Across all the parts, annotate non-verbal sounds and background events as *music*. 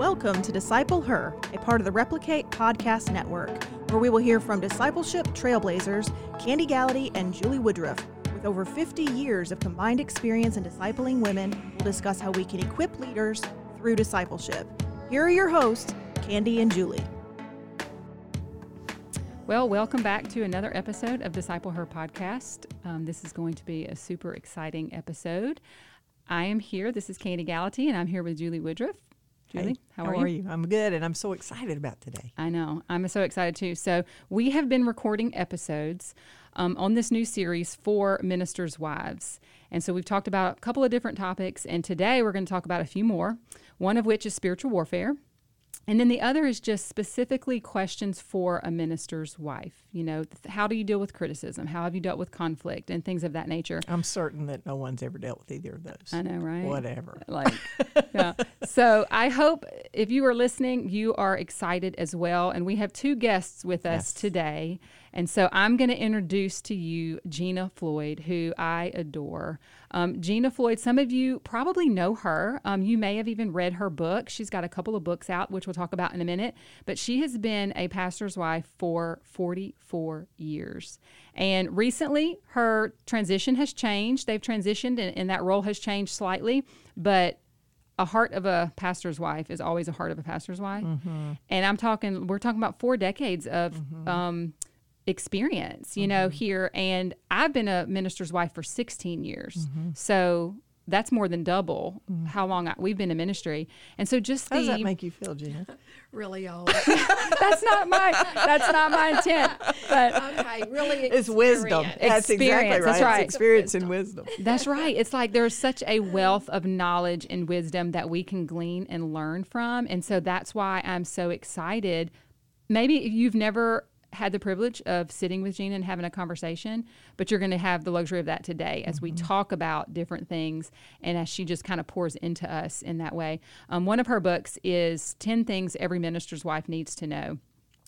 Welcome to Disciple Her, a part of the Replicate Podcast Network, where we will hear from discipleship trailblazers Kandi Gallaty and Julie Woodruff. With over 50 years of combined experience in discipling women, we'll discuss how we can equip leaders through discipleship. Here are your hosts, Kandi and Julie. Well, welcome back to another episode of Disciple Her podcast. Um, this is going to be a super exciting episode. I am here. This is Kandi Gallaty, and I'm here with Julie Woodruff. Julie, Hey, how, are, you? I'm good, and I'm so excited about today. I know. I'm so excited too. So, we have been recording episodes um, on this new series for ministers' wives. And so, we've talked about a couple of different topics, and today we're going to talk about a few more, one of which is spiritual warfare. And then the other is just specifically questions for a minister's wife. You know, th- how do you deal with criticism? How have you dealt with conflict and things of that nature? I'm certain that no one's ever dealt with either of those. I know, right? Whatever. *laughs* Like, yeah. So I hope if you are listening, you are excited as well. And we have two guests with us Yes. today. And so I'm going to introduce to you Jeana Floyd, who I adore. Um, Jeana Floyd, some of you probably know her. Um, you may have even read her book. She's got a couple of books out, which we'll talk about in a minute. But she has been a pastor's wife for 44 years. And recently, her transition has changed. They've transitioned, and, and that role has changed slightly. But a heart of a pastor's wife is always a heart of a pastor's wife. And I'm talking, we're talking about four decades of um, experience, you know, mm-hmm. here. And I've been a minister's wife for 16 years. Mm-hmm. So that's more than double mm. how long I, we've been in ministry. And so just How does the that make you feel, Jeana? *laughs* really old. *laughs* that's not my that's not my intent. But okay, really. It's wisdom. experience. That's exactly Experience, right. that's It's right. experience and wisdom. That's right. It's like there's such a wealth of knowledge and wisdom that we can glean and learn from. And so that's why I'm so excited. Maybe if you've never had the privilege of sitting with Jeana and having a conversation, but you're going to have the luxury of that today as we talk about different things and as she just kind of pours into us in that way. Um, one of her books is 10 Things Every Minister's Wife Needs to Know,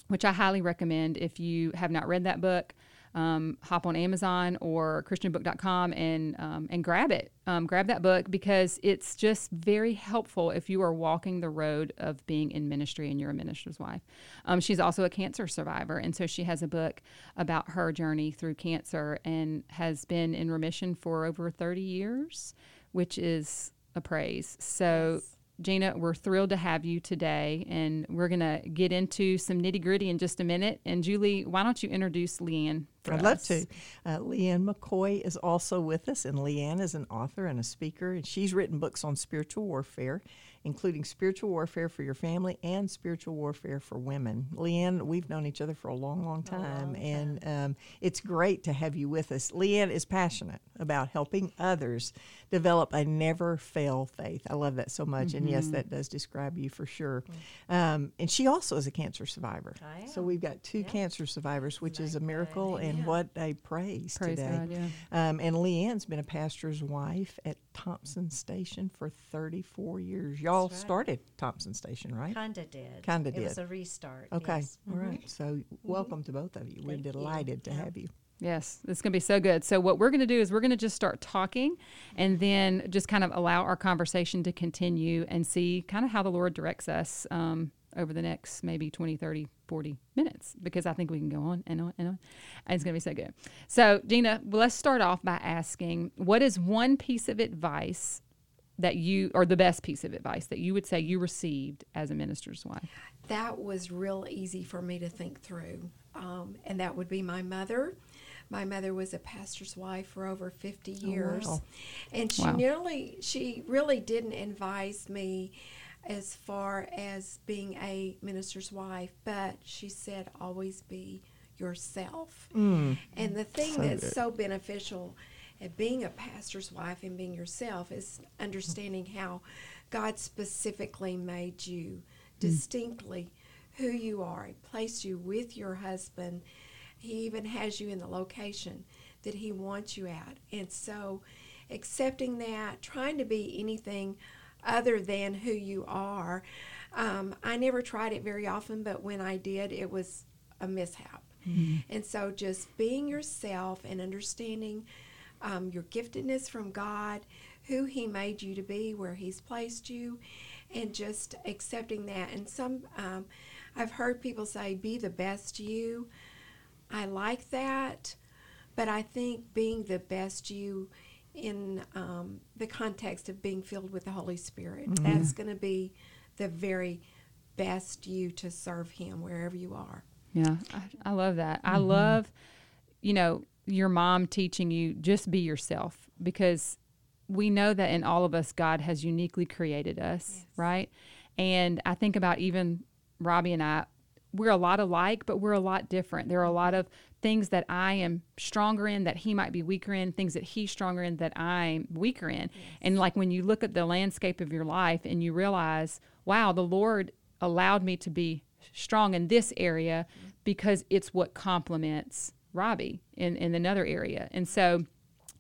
which I highly recommend if you have not read that book um, hop on Amazon or ChristianBook.com and um, and grab it. Um, grab that book because it's just very helpful if you are walking the road of being in ministry and you're a minister's wife. Um, she's also a cancer survivor, and so she has a book about her journey through cancer and has been in remission for over 30 years, which is a praise. So. Jeana, we're thrilled to have you today, and we're going to get into some nitty gritty in just a minute. And Julie, why don't you introduce Leighann? I'd love to. Uh, Leighann McCoy is also with us, and Leighann is an author and a speaker, and she's written books on spiritual warfare, including spiritual warfare for your family and spiritual warfare for women. Leighann, we've known each other for a long, long time, and um, it's great to have you with us. Leighann is passionate about helping others develop a never fail faith. I love that so much, and yes, that does describe you for sure. Um, and she also is a cancer survivor. So we've got two cancer survivors, which is a miracle and Amen. what a praise, Praise today. God, yeah. Um, and Leighann's been a pastor's wife at Thompson Station for 34 years. Y'all That's started Thompson Station, right? Kinda did. Kinda It was a restart. Okay, yes. all right. So welcome to both of you. We're Thank you. delighted to Yeah. have you. Yes, it's going to be so good. So, what we're going to do is we're going to just start talking and then just kind of allow our conversation to continue and see kind of how the Lord directs us um, over the next maybe 20, 30, 40 minutes because I think we can go on and on and on. And it's going to be so good. So, Jeana, well, let's start off by asking what is one piece of advice that you, or the best piece of advice that you would say you received as a minister's wife? That was real easy for me to think through. Um, and that would be my mother. My mother was a pastor's wife for over 50 years. wow. And she Wow. nearly, she really didn't advise me as far as being a minister's wife, but she said, always be yourself. Mm. And the thing So that's good. so beneficial at being a pastor's wife and being yourself is understanding how God specifically made you mm. distinctly who you are. He placed you with your husband. He even has you in the location that he wants you at. And so accepting that, trying to be anything other than who you are. Um, I never tried it very often, but when I did, it was a mishap. And so just being yourself and understanding um, your giftedness from God, who He made you to be, where He's placed you, and just accepting that. And some, um, I've heard people say, be the best you. I like that, but I think being the best you in um, the context of being filled with the Holy Spirit, Mm-hmm. that's going to be the very best you to serve Him wherever you are. Yeah, I, I love that. I Mm-hmm. love, you know, your mom teaching you just be yourself because we know that in all of us, God has uniquely created us, Yes. right? And I think about even Robbie and I, we're a lot alike, but we're a lot different. There are a lot of things that I am stronger in that he might be weaker in, things that he's stronger in that I'm weaker in. And like when you look at the landscape of your life and you realize, wow, the Lord allowed me to be strong in this area mm-hmm. because it's what complements Robbie in, in another area. And so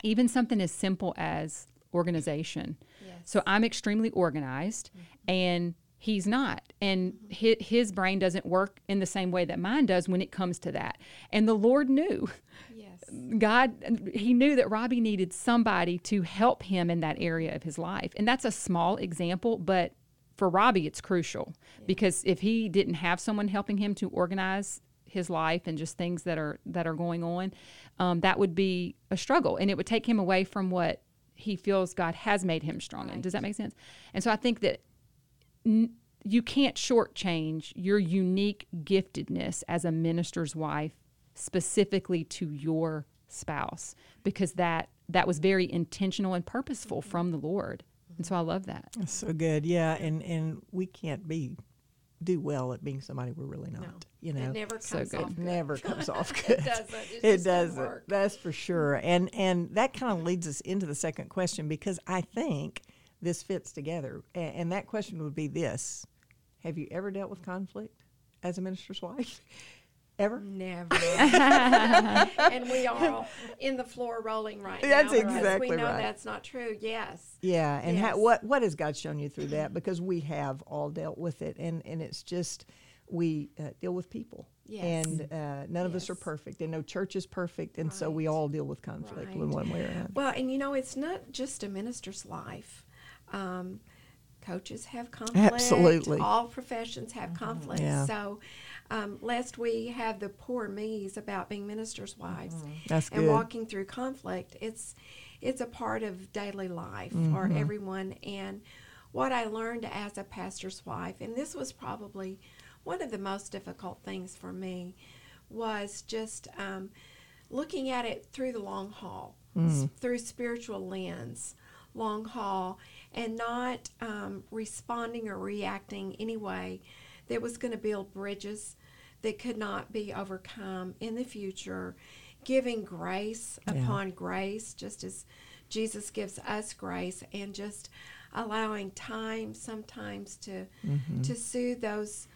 even something as simple as organization. So I'm extremely organized mm-hmm. and he's not. And his, his brain doesn't work in the same way that mine does when it comes to that. And the Lord knew. Yes. God, he knew that Robbie needed somebody to help him in that area of his life. And that's a small example, but for Robbie, it's crucial because if he didn't have someone helping him to organize his life and just things that are that are going on, um, that would be a struggle, and it would take him away from what he feels God has made him strong in. Does that make sense? And so I think that n- you can't shortchange your unique giftedness as a minister's wife specifically to your spouse because that that was very intentional and purposeful mm-hmm. from the Lord. And so I love that. That's so good. Yeah, and and we can't be do well at being somebody we're really not. You know, It never So comes good. off good. never *laughs* comes off good. *laughs* it doesn't. It, it doesn't doesn't. That's for sure. And and that kind of leads us into the second question because I think this fits together. A- And, that question would be this: Have you ever dealt with conflict as a minister's wife? *laughs* Ever? Never. *laughs* and we are all in the floor rolling right That's now. because exactly We know right. that's not true. Yes. Yeah, and Yes. how, what what has God shown you through that? Because we have all dealt with it, and and it's just we uh, deal with people, Yes. and uh, none of us are perfect, and no church is perfect, and so we all deal with conflict in one way or another. Well, and you know, it's not just a minister's life. Um, coaches have conflict. Absolutely. Mm-hmm. All professions have conflict. Yeah. So, um, lest we have the poor me's about being ministers' wives Mm-hmm. And good. walking through conflict, it's it's a part of daily life for Mm-hmm. everyone. And what I learned as a pastor's wife, and this was probably one of the most difficult things for me, was just um, looking at it through the long haul, s- through spiritual lens, long haul, and not um, responding or reacting any way that was going to build bridges that could not be overcome in the future, giving grace Yeah. upon grace, just as Jesus gives us grace, and just allowing time sometimes to to soothe those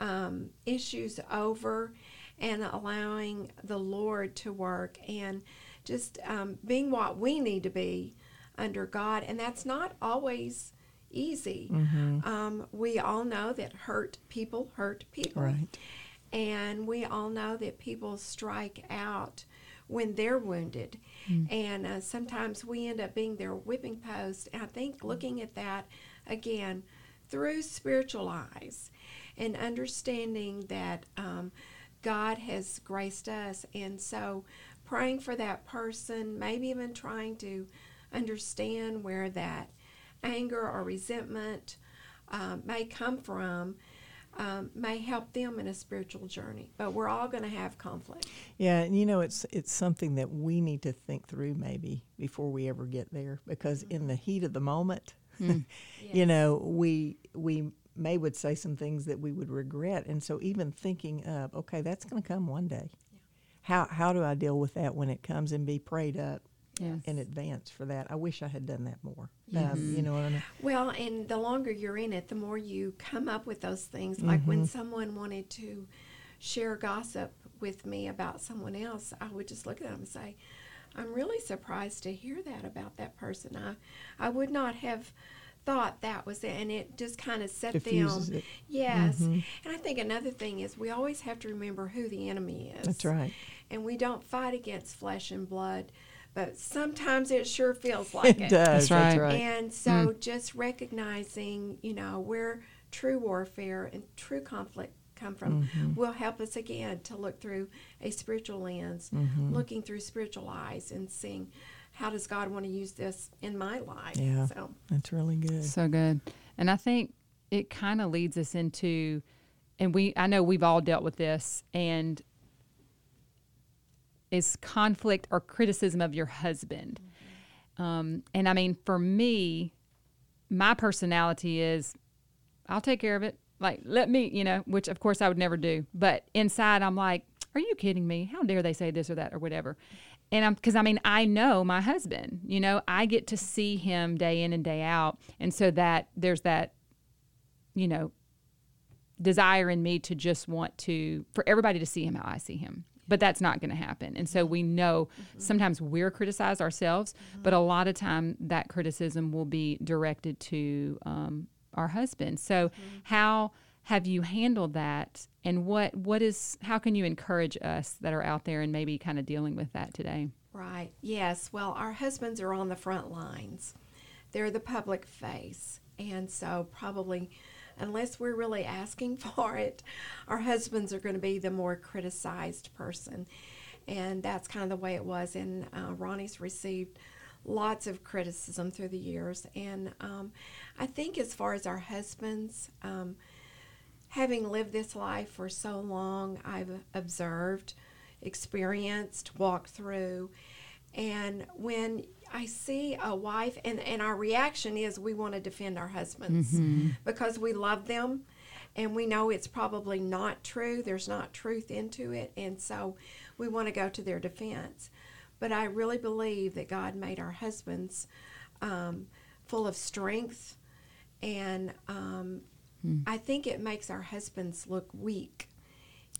um, issues over, and allowing the Lord to work, and just um, being what we need to be under God, and that's not always easy. Um, we all know that hurt people hurt people. Right. And we all know that people strike out when they're wounded. And uh, sometimes we end up being their whipping post. And I think looking at that again through spiritual eyes and understanding that um, God has graced us. And so praying for that person, maybe even trying to understand where that anger or resentment um, may come from um, may help them in a spiritual journey. But we're all going to have conflict. Yeah, and you know it's it's something that we need to think through maybe before we ever get there because in the heat of the moment, *laughs* you know, we we may would say some things that we would regret, and so even thinking of okay, that's going to come one day. How how do I deal with that when it comes and be prayed up Yes. in advance for that? I wish I had done that more. Um, you know what I mean? Well, and the longer you're in it, the more you come up with those things. Like when someone wanted to share gossip with me about someone else, I would just look at them and say, I'm really surprised to hear that about that person. I, I would not have thought that was it. And it just kind of set Diffuses them. it. Yes. And I think another thing is we always have to remember who the enemy is. That's right. And we don't fight against flesh and blood, but sometimes it sure feels *laughs* like It it. does. That's right. That's right. And so just recognizing, you know, where true warfare and true conflict come from Mm-hmm. will help us again to look through a spiritual lens, Mm-hmm. looking through spiritual eyes and seeing how does God want to use this in my life. Yeah. So That's really good. So good. And I think it kind of leads us into, and we, I know we've all dealt with this, and is conflict or criticism of your husband. Um, and I mean, for me, my personality is I'll take care of it. Like, let me, you know, which of course I would never do. But inside, I'm like, are you kidding me? How dare they say this or that or whatever? And I'm, because I mean, I know my husband, you know, I get to see him day in and day out. And so that there's that, you know, desire in me to just want to, for everybody to see him how I see him. But that's not going to happen. And so we know mm-hmm. sometimes we're criticized ourselves, mm-hmm. but a lot of time that criticism will be directed to um, our husband. So mm-hmm. how have you handled that and what what is how can you encourage us that are out there and maybe kind of dealing with that today Right. Yes. Well, our husbands are on the front lines. They're the public face. And so, probably, unless we're really asking *laughs* for it, our husbands are going to be the more criticized person. And that's kind of the way it was. And uh, Ronnie's received lots of criticism through the years. And um, I think, as far as our husbands, um, having lived this life for so long, I've observed, experienced, walked through. And when I see a wife, and, and our reaction is we want to defend our husbands because we love them and we know it's probably not true. There's not truth into it. And so we want to go to their defense. But I really believe that God made our husbands um, full of strength. And um, I think it makes our husbands look weak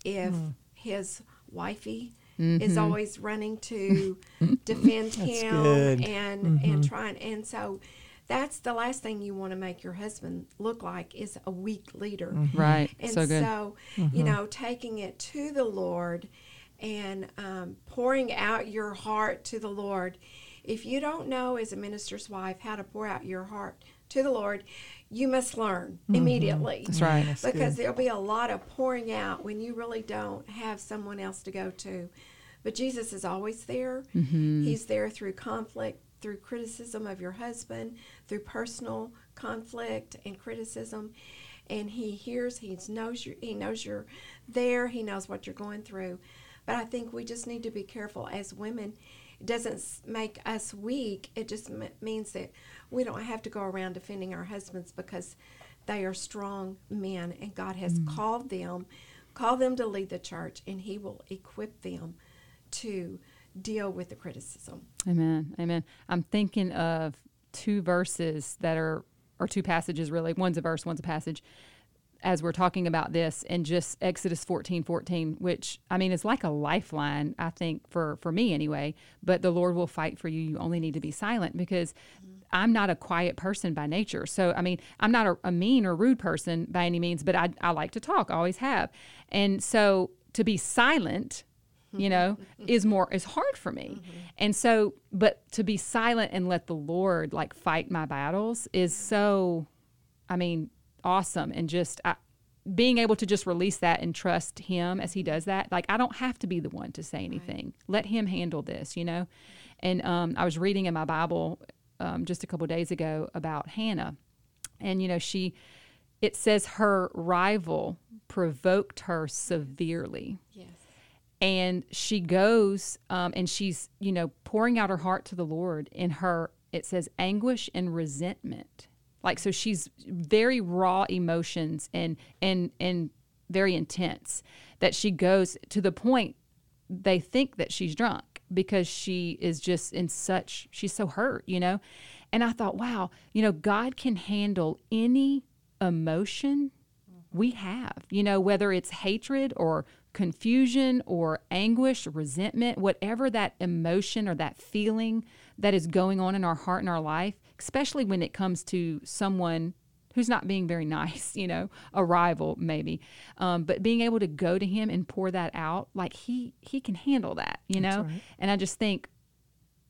if his wifey is mm-hmm. always running to *laughs* defend him good. and and trying and so that's the last thing you want to make your husband look like is a weak leader. Mm-hmm. right And so good so, you know, taking it to the Lord and um, pouring out your heart to the Lord. If you don't know, as a minister's wife, how to pour out your heart to the Lord, you must learn mm-hmm. immediately. that's right That's Because good. there'll be a lot of pouring out when you really don't have someone else to go to. But Jesus is always there. Mm-hmm. He's there through conflict, through criticism of your husband, through personal conflict and criticism. And he hears, he knows you he knows you're there, he knows what you're going through. But I think we just need to be careful as women. It doesn't make us weak. It just m- means that we don't have to go around defending our husbands because they are strong men and God has mm. called them, called them to lead the church, and He will equip them to deal with the criticism. Amen. Amen. I'm thinking of two verses that are, or two passages really. One's a verse, one's a passage. As we're talking about this, and just Exodus 14, 14, which I mean is like a lifeline, I think, for, for me anyway. But the Lord will fight for you. You only need to be silent because mm-hmm. I'm not a quiet person by nature. So, I mean, I'm not a, a mean or rude person by any means, but I, I like to talk, always have. And so to be silent, you know, mm-hmm. is more is hard for me. Mm-hmm. And so, but to be silent and let the Lord like fight my battles is so, I mean, awesome. And just I, being able to just release that and trust Him as He does that. Like I don't have to be the one to say anything. Let Him handle this, you know. And um, I was reading in my Bible um, just a couple days ago about Hannah, and you know she, it says her rival provoked her severely Yes. and she goes um, and she's you know pouring out her heart to the lord in her it says anguish and resentment like so she's very raw emotions and and and very intense that she goes to the point they think that she's drunk because she is just in such she's so hurt you know? And i thought wow you know god can handle any emotion we have, you know, whether it's hatred or confusion or anguish, resentment, whatever that emotion or that feeling that is going on in our heart and our life, especially when it comes to someone who's not being very *laughs* nice, you know, a rival maybe, um, but being able to go to him and pour that out, like he he can handle that, you know. And I just think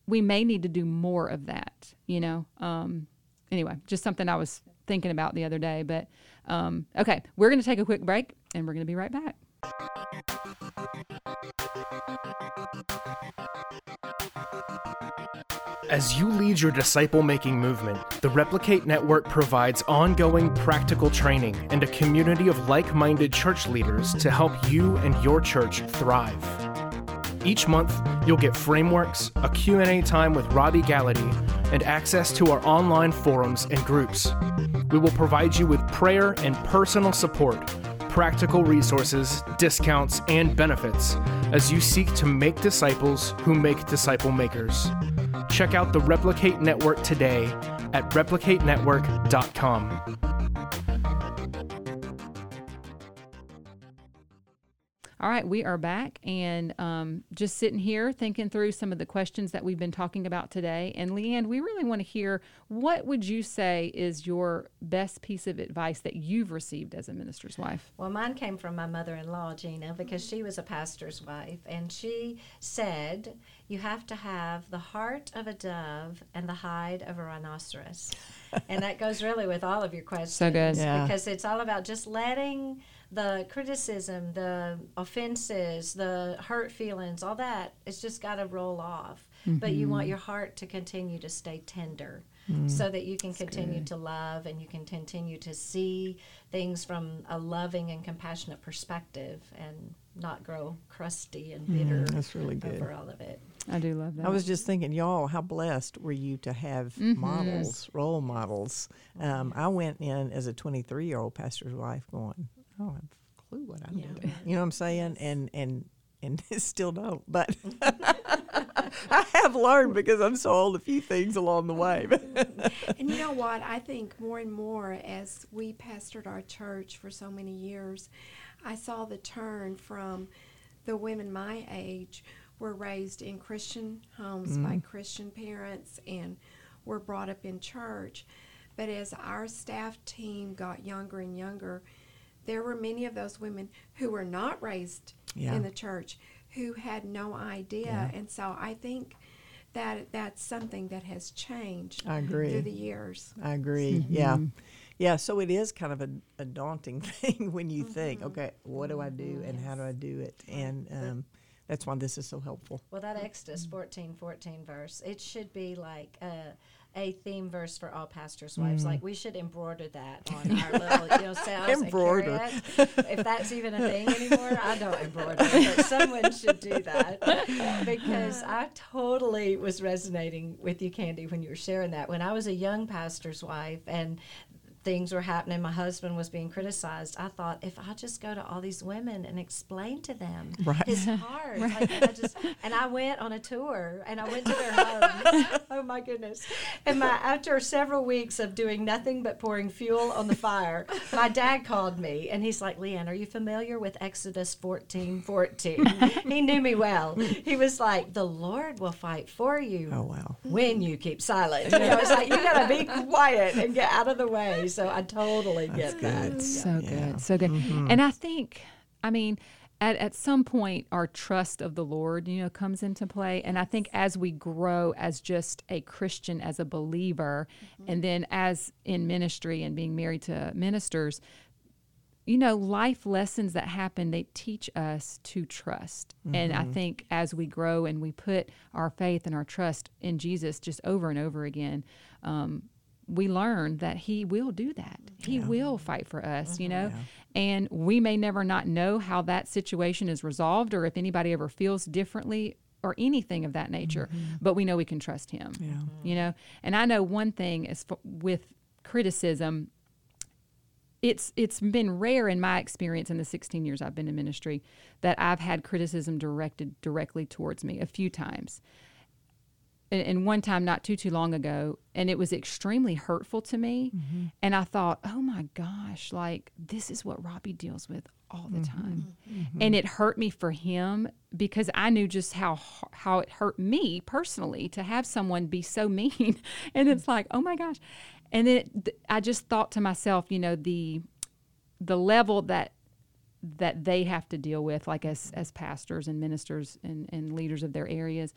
we may need to do more of that. You know. Um, anyway, just something I was thinking about the other day. But um, okay, we're going to take a quick break, and we're going to be right back. As you lead your disciple making movement, the Replicate Network provides ongoing practical training and a community of like minded church leaders to help you and your church thrive. Each month, you'll get frameworks, a Q&A time with Robbie Gallaty, and access to our online forums and groups. We will provide you with prayer and personal support, practical resources, discounts, and benefits as you seek to make disciples who make disciple makers. Check out the Replicate Network today at replicatenetwork.com. All right, we are back and um, just sitting here thinking through some of the questions that we've been talking about today. And Leighann, we really want to hear what would you say is your best piece of advice that you've received as a minister's wife? Well, mine came from my mother in law, Jeana, because she was a pastor's wife. And she said, You have to have the heart of a dove and the hide of a rhinoceros. and that goes really with all of your questions. So good. Yeah. Because it's all about just letting the criticism, the offenses, the hurt feelings, all that, it's just got to roll off. But you want mm-hmm. your heart to continue to stay tender mm. so that you can continue to love and you can continue to see things from a loving and compassionate perspective and not grow crusty and mm, bitter that's really good. over all of it. I do love that. I was just thinking, y'all, how blessed were you to have mm-hmm. models, role models? Oh, um, I went in as a 23 year old pastor's wife going, Oh, I don't have a clue what I'm doing. You know what I'm saying? And, and, and *laughs* still don't. But *laughs* I have learned because I'm so old a few things along the way. Mm-hmm. *laughs* And you know what? I think more and more as we pastored our church for so many years, I saw the turn from the women my age were raised in Christian homes by mm-hmm. Christian parents and were brought up in church. But as our staff team got younger and younger, there were many of those women who were not raised Yeah. in the church who had no idea. And so I think that that's something that has changed I agree. through the years. I agree. Mm-hmm. Yeah. Yeah. So it is kind of a, a daunting *laughs* thing when you think, mm-hmm. okay, what do I do mm-hmm. and how do I do it? And um, that's why this is so helpful. Well, that Exodus 14, 14 verse, it should be like a, a theme verse for all pastors' wives. Mm. Like we should embroider that on *laughs* our little, you know, cells Embroider. If that's even a thing anymore, I don't embroider, but someone should do that because I totally was resonating with you, Kandi, when you were sharing that. When I was a young pastor's wife and things were happening, my husband was being criticized. I thought if I just go to all these women and explain to them Right. his *laughs* heart, like, I just and I went on a tour and I went to their homes. *laughs* oh my goodness! And my after several weeks of doing nothing but pouring fuel on the fire, my dad called me and he's like, "Leighann, are you familiar with Exodus fourteen fourteen? *laughs* he knew me well. He was like, "The Lord will fight for you." Oh, wow. when you keep silent. You know, it's like you gotta be quiet and get out of the way. So I totally get that. so good, so good. Mm-hmm. And I think, I mean, at, at some point, our trust of the Lord, you know, comes into play. And I think as we grow as just a Christian, as a believer, mm-hmm. and then as in ministry and being married to ministers, you know, life lessons that happen, they teach us to trust. And I mm-hmm. think as we grow and we put our faith and our trust in Jesus just over and over again, um, we learn that He will do that. He will fight for us, you mm-hmm. know? And we may never not know how that situation is resolved or if anybody ever feels differently or anything of that nature, mm-hmm. but we know we can trust Him, you know? And I know one thing is f- with criticism, it's it's been rare in my experience in the 16 years I've been in ministry that I've had criticism directed directly towards me a few times. And, one time not too too long ago and it was extremely hurtful to me mm-hmm. and I thought, "Oh my gosh, like this is what Robbie deals with all the mm-hmm. time." Mm-hmm. And it hurt me for him because I knew just how how it hurt me personally to have someone be so *laughs* mean. and it's like, "Oh my gosh." And then it, I just thought to myself, you know, the the level that that they have to deal with, like as as pastors and ministers and, and leaders of their areas,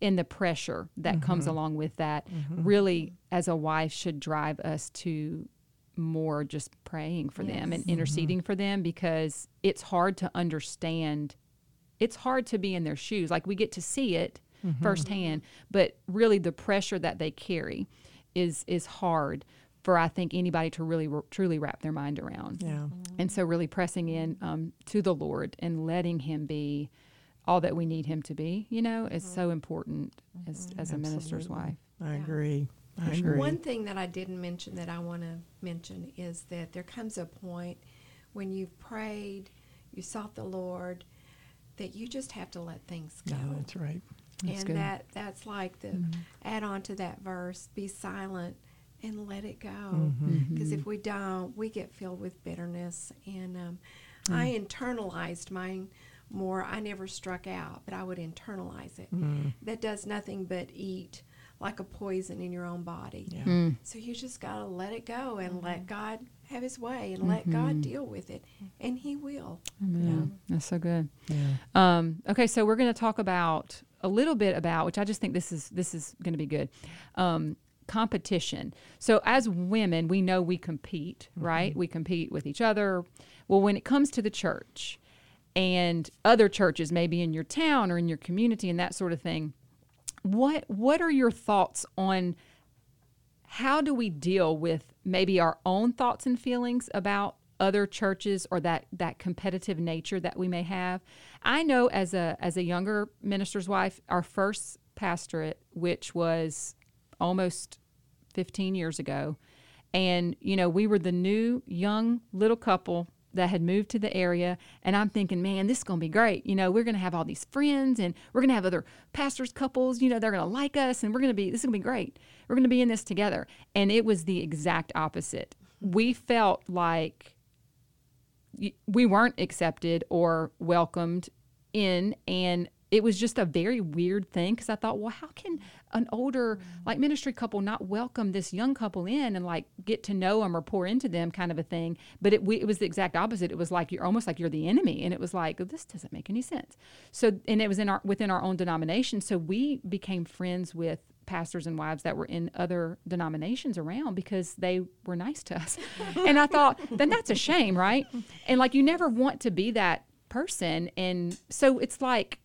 in the pressure that mm-hmm. comes along with that mm-hmm. really as a wife should drive us to more just praying for them and interceding for them because it's hard to understand. It's hard to be in their shoes. Like we get to see it mm-hmm. firsthand but really the pressure that they carry is is hard for I think anybody to really truly wrap their mind around. Yeah. and so really pressing in um, to the Lord and letting him be all that we need him to be you know is so mm-hmm. important as mm-hmm. as a minister's wife I agree. I agree. One thing that I didn't mention that I want to mention is that there comes a point when you've prayed, you sought the Lord, that you just have to let things go. no, that's right. That's and good. that that's like the mm-hmm. add on to that verse, be silent and let it go. Mm-hmm. Because if we don't, we get filled with bitterness. And um, I mm. internalized mine more. I never struck out, but I would internalize it. Mm-hmm. That does nothing but eat like a poison in your own body. Yeah. Mm. So you just got to let it go and mm-hmm. let God have his way and let God mm-hmm. deal with it. And he will. Amen. That's so good. Yeah. Um, okay, so we're going to talk about a little bit about which I just think this is this is going to be good. Um, competition. So as women, we know we compete, right? We compete with each other. Well, when it comes to the church and other churches, maybe in your town or in your community and that sort of thing, what what are your thoughts on how do we deal with maybe our own thoughts and feelings about other churches or that that competitive nature that we may have? I know as a as a younger minister's wife our first pastorate which was almost 15 years ago and you know we were the new young little couple that had moved to the area and i'm thinking man this is going to be great. You know we're going to have all these friends and we're going to have other pastors couples you know they're going to like us and we're going to be this is going to be great. We're going to be in this together. And it was the exact opposite. We felt like we weren't accepted or welcomed in and it was just a very weird thing because i thought well how can an older like ministry couple not welcome this young couple in and like get to know them or pour into them kind of a thing but it, we, it was the exact opposite it was like you're almost like you're the enemy and it was like this doesn't make any sense so and it was in our within our own denomination so we became friends with pastors and wives that were in other denominations around because they were nice to us. *laughs* and I thought, then that's a shame, right? And like you never want to be that person. And so it's like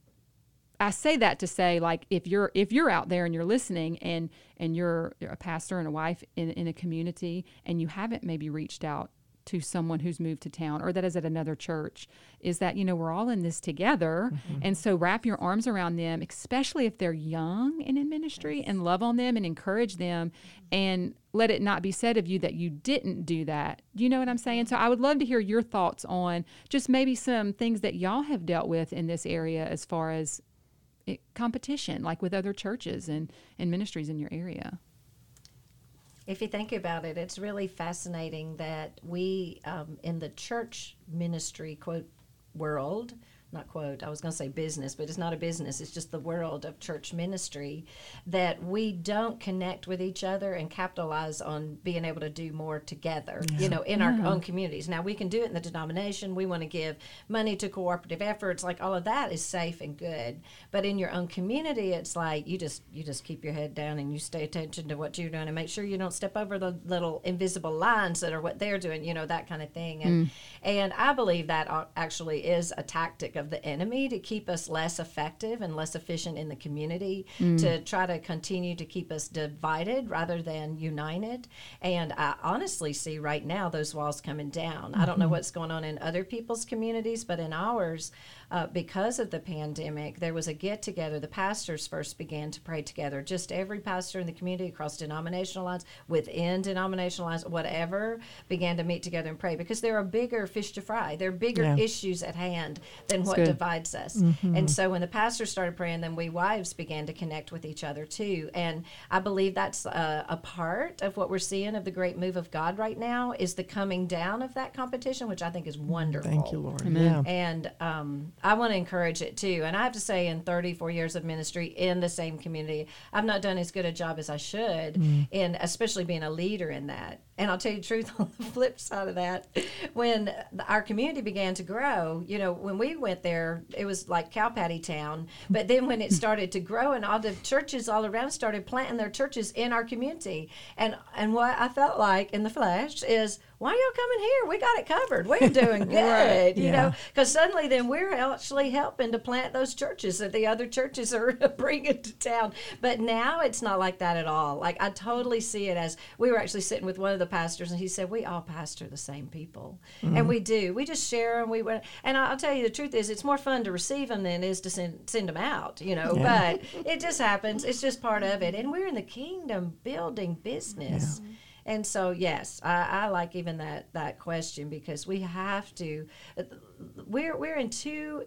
I say that to say like if you're if you're out there and you're listening and and you're a pastor and a wife in, in a community and you haven't maybe reached out to someone who's moved to town or that is at another church is that you know we're all in this together. Mm-hmm. And so wrap your arms around them especially if they're young and in ministry and love on them and encourage them and let it not be said of you that you didn't do that. You know what i'm saying? So i would love to hear your thoughts on just maybe some things that y'all have dealt with in this area as far as it, competition like with other churches and, and ministries in your area. If you think about it, it's really fascinating that we, um, in the church ministry quote world, not quote, I was going to say business, but it's not a business, it's just the world of church ministry, that we don't connect with each other and capitalize on being able to do more together, you know, in our own communities. Now, we can do it in the denomination. We want to give money to cooperative efforts, like all of that is safe and good. But in your own community, it's like you just you just keep your head down and you stay attention to what you're doing and make sure you don't step over the little invisible lines that are what they're doing, you know, that kind of thing. And mm. and I believe that uh, actually is a tactic of the enemy to keep us less effective and less efficient in the community, mm. to try to continue to keep us divided rather than united. And I honestly see right now those walls coming down. I don't know mm-hmm. what's going on in other people's communities, but in ours, uh, because of the pandemic, there was a get together. The pastors first began to pray together. Just every pastor in the community across denominational lines, within denominational lines, whatever, began to meet together and pray because there are bigger fish to fry. There are bigger Yeah. issues at hand than what good. divides us. And so when the pastors started praying, then we wives began to connect with each other too. And I believe that's a, a part of what we're seeing of the great move of God right now is the coming down of that competition, which I think is wonderful. Thank you, Lord. Yeah. And um, I want to encourage it too. And I have to say, in 34 years of ministry in the same community, I've not done as good a job as I should, mm. in especially being a leader in that. and I'll tell you the truth *laughs* on the flip side of that, when our community began to grow, you know, when we went there, it was like cow patty town. But then when it *laughs* started to grow and all the churches all around started planting their churches in our community. And and what I felt like in the flesh is why y'all coming here? We got it covered. We're doing *laughs* good, you yeah. know, because suddenly then we're actually helping to plant those churches that the other churches are *laughs* bringing to town. But now it's not like that at all. Like I totally see it as we were actually sitting with one of the pastors, and he said we all pastor the same people, and mm-hmm. we do. We just share them. We went, and I'll tell you the truth is it's more fun to receive them than it is to send send them out, you know. But it just happens. It's just part of it, and we're in the kingdom building business. And so, yes, I, I like even that that question because we have to. We're we're in two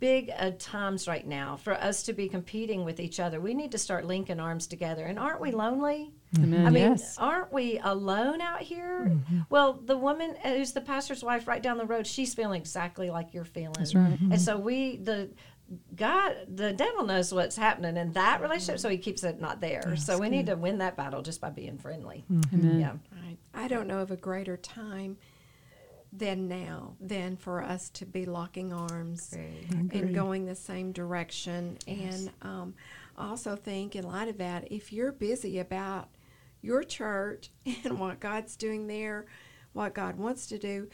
big uh, times right now for us to be competing with each other. We need to start linking arms together. And aren't we lonely? Amen. I mean, yes. aren't we alone out here? Mm-hmm. Well, the woman uh, who's the pastor's wife right down the road, she's feeling exactly like you're feeling. That's right. And mm-hmm. so we the God, the devil knows what's happening in that relationship, so he keeps it not there. so we need to win that battle just by being friendly. Amen. Yeah. Right. I don't know of a greater time than now than for us to be locking arms and going the same direction. And um, I also think, in light of that, if you're busy about your church *laughs* and what God's doing there, what God wants to do,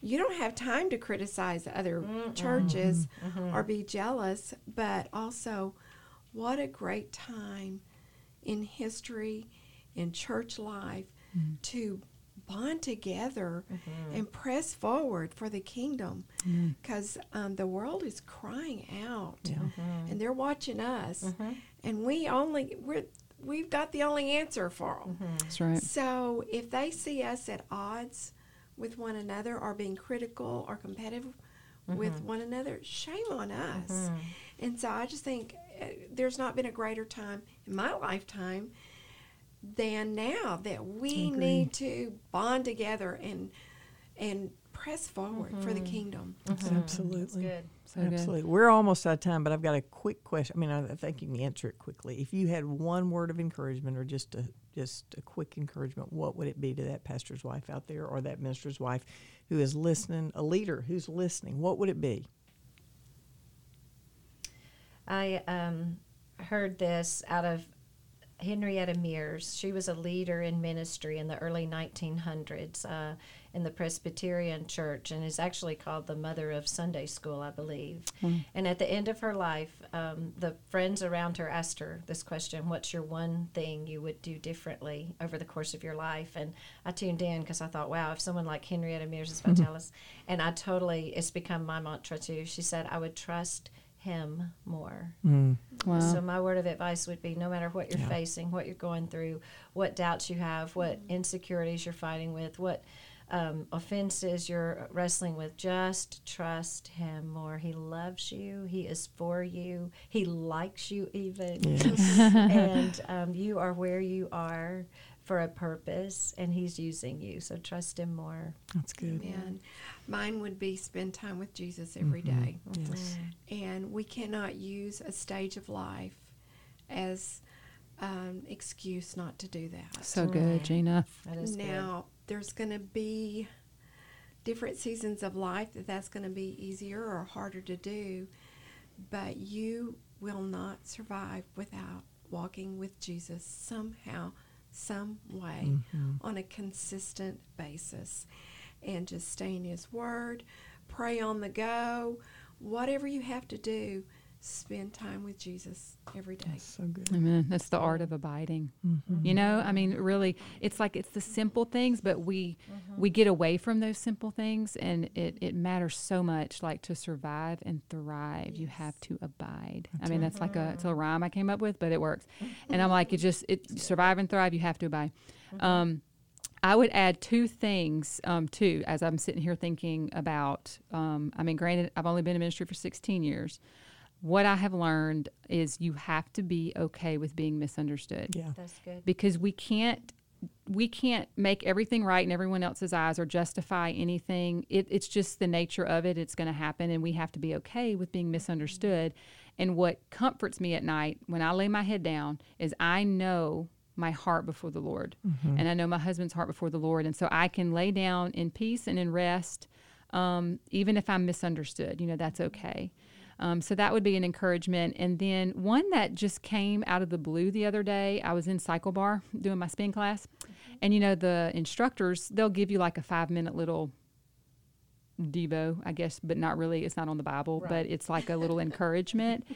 you don't have time to criticize other churches mm-hmm. or be jealous, but also, what a great time in history, in church life, mm-hmm. to bond together mm-hmm. and press forward for the kingdom mm. because um, the world is crying out and they're watching us and we only we're we've got the only answer for them That's right. so if they see us at odds with one another or being critical or competitive with mm-hmm. one another, shame on us. Mm-hmm. And so I just think uh, there's not been a greater time in my lifetime than now that we need to bond together and and press forward for the mm-hmm. kingdom. Absolutely. Good. So good. Absolutely. We're almost out of time, but I've got a quick question. I mean, I I think you can answer it quickly. If you had one word of encouragement or just a just a quick encouragement, what would it be to that pastor's wife out there or that minister's wife who is listening, a leader who's listening? What would it be? I um, heard this out of Henrietta Mears. She was a leader in ministry in the early 1900s uh, in the Presbyterian Church and is actually called the mother of Sunday school, I believe. Hmm. And at the end of her life, um, the friends around her asked her this question What's your one thing you would do differently over the course of your life? And I tuned in because I thought, wow, if someone like Henrietta Mears is about to tell us, and I totally, it's become my mantra too. She said, I would trust him more. Hmm. Wow. So my word of advice would be no matter what you're facing, what you're going through, what doubts you have, what mm-hmm. insecurities you're fighting with, what um, offenses you're wrestling with, just trust him more. He loves you. He is for you. He likes you even. *laughs* and um, you are where you are for a purpose, and he's using you. So trust him more. That's good. And mine would be spend time with Jesus every day. And we cannot use a stage of life as um, excuse not to do that. So good, Jeana. That is good. now, there's going to be different seasons of life that that's going to be easier or harder to do, but you will not survive without walking with Jesus somehow, some way, mm-hmm. on a consistent basis, and just stay in His Word, pray on the go, whatever you have to do. Spend time with Jesus every day. That's So good. Amen. That's the art of abiding. You know, I mean, really, it's like it's the simple things, but we we get away from those simple things, and it it matters so much. Like to survive and thrive, you have to abide. I mean, that's like a it's a rhyme I came up with, but it works. *laughs* And I'm like, it just it survive and thrive. You have to abide. Um, I would add two things um, too, as I'm sitting here thinking about. Um, I mean, granted, I've only been in ministry for 16 years. What I have learned is you have to be okay with being misunderstood Yeah. That's good. because we can't we can't make everything right in everyone else's eyes or justify anything. It, it's just the nature of it. It's going to happen, and we have to be okay with being misunderstood. And what comforts me at night when I lay my head down is I know my heart before the Lord, and I know my husband's heart before the Lord, and so I can lay down in peace and in rest, um, even if I'm misunderstood. You know, that's okay. Um, so that would be an encouragement. And then one that just came out of the blue the other day, I was in Cycle Bar doing my spin class, and you know the instructors they'll give you like a five minute little Devo, I guess, but not really. It's not on the Bible, but it's like a little *laughs* encouragement.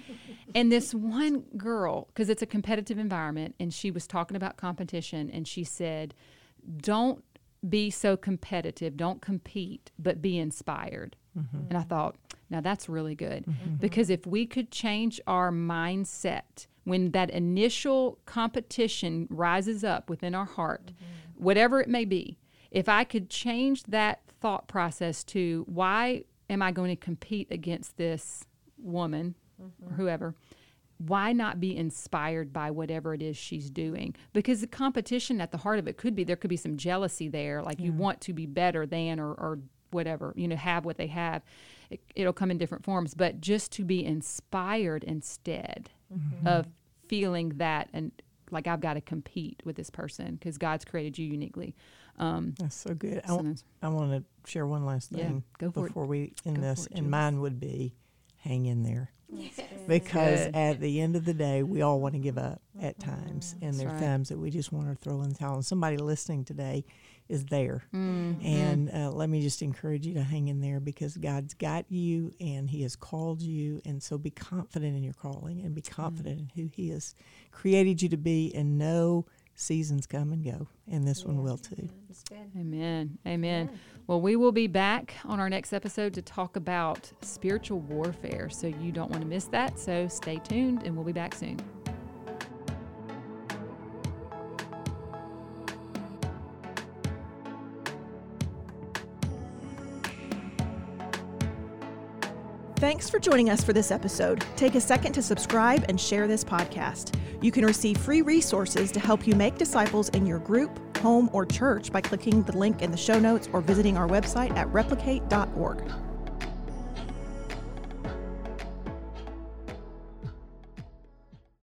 And this one girl, because it's a competitive environment, and she was talking about competition, and she said, Don't be so competitive, don't compete, but be inspired. Mm-hmm. And I thought, now that's really good. Mm-hmm. Mm-hmm. Because if we could change our mindset when that initial competition rises up within our heart, whatever it may be, if I could change that thought process to why am I going to compete against this woman or whoever? Why not be inspired by whatever it is she's doing? Because the competition at the heart of it could be there could be some jealousy there, like you want to be better than or, or whatever, you know, have what they have. It, it'll come in different forms, but just to be inspired instead of feeling that and like I've got to compete with this person because God's created you uniquely. Um, That's so good. I, So wa- that's- I want to share one last Yeah, thing go for it. before we end Go this, it, and mine would be hang in there. Because Good. at the end of the day, we all want to give up at times, and there are right. times that we just want to throw in the towel. And somebody listening today is there, Mm-hmm. and uh, let me just encourage you to hang in there because God's got you, and He has called you, and so be confident in your calling, and be confident in who He has created you to be, and know seasons come and go, and this one will too. It's good. Amen. Amen. Well, we will be back on our next episode to talk about spiritual warfare. So you don't want to miss that. So stay tuned and we'll be back soon. Thanks for joining us for this episode. Take a second to subscribe and share this podcast. You can receive free resources to help you make disciples in your group, home, or church by clicking the link in the show notes or visiting our website at replicate.org.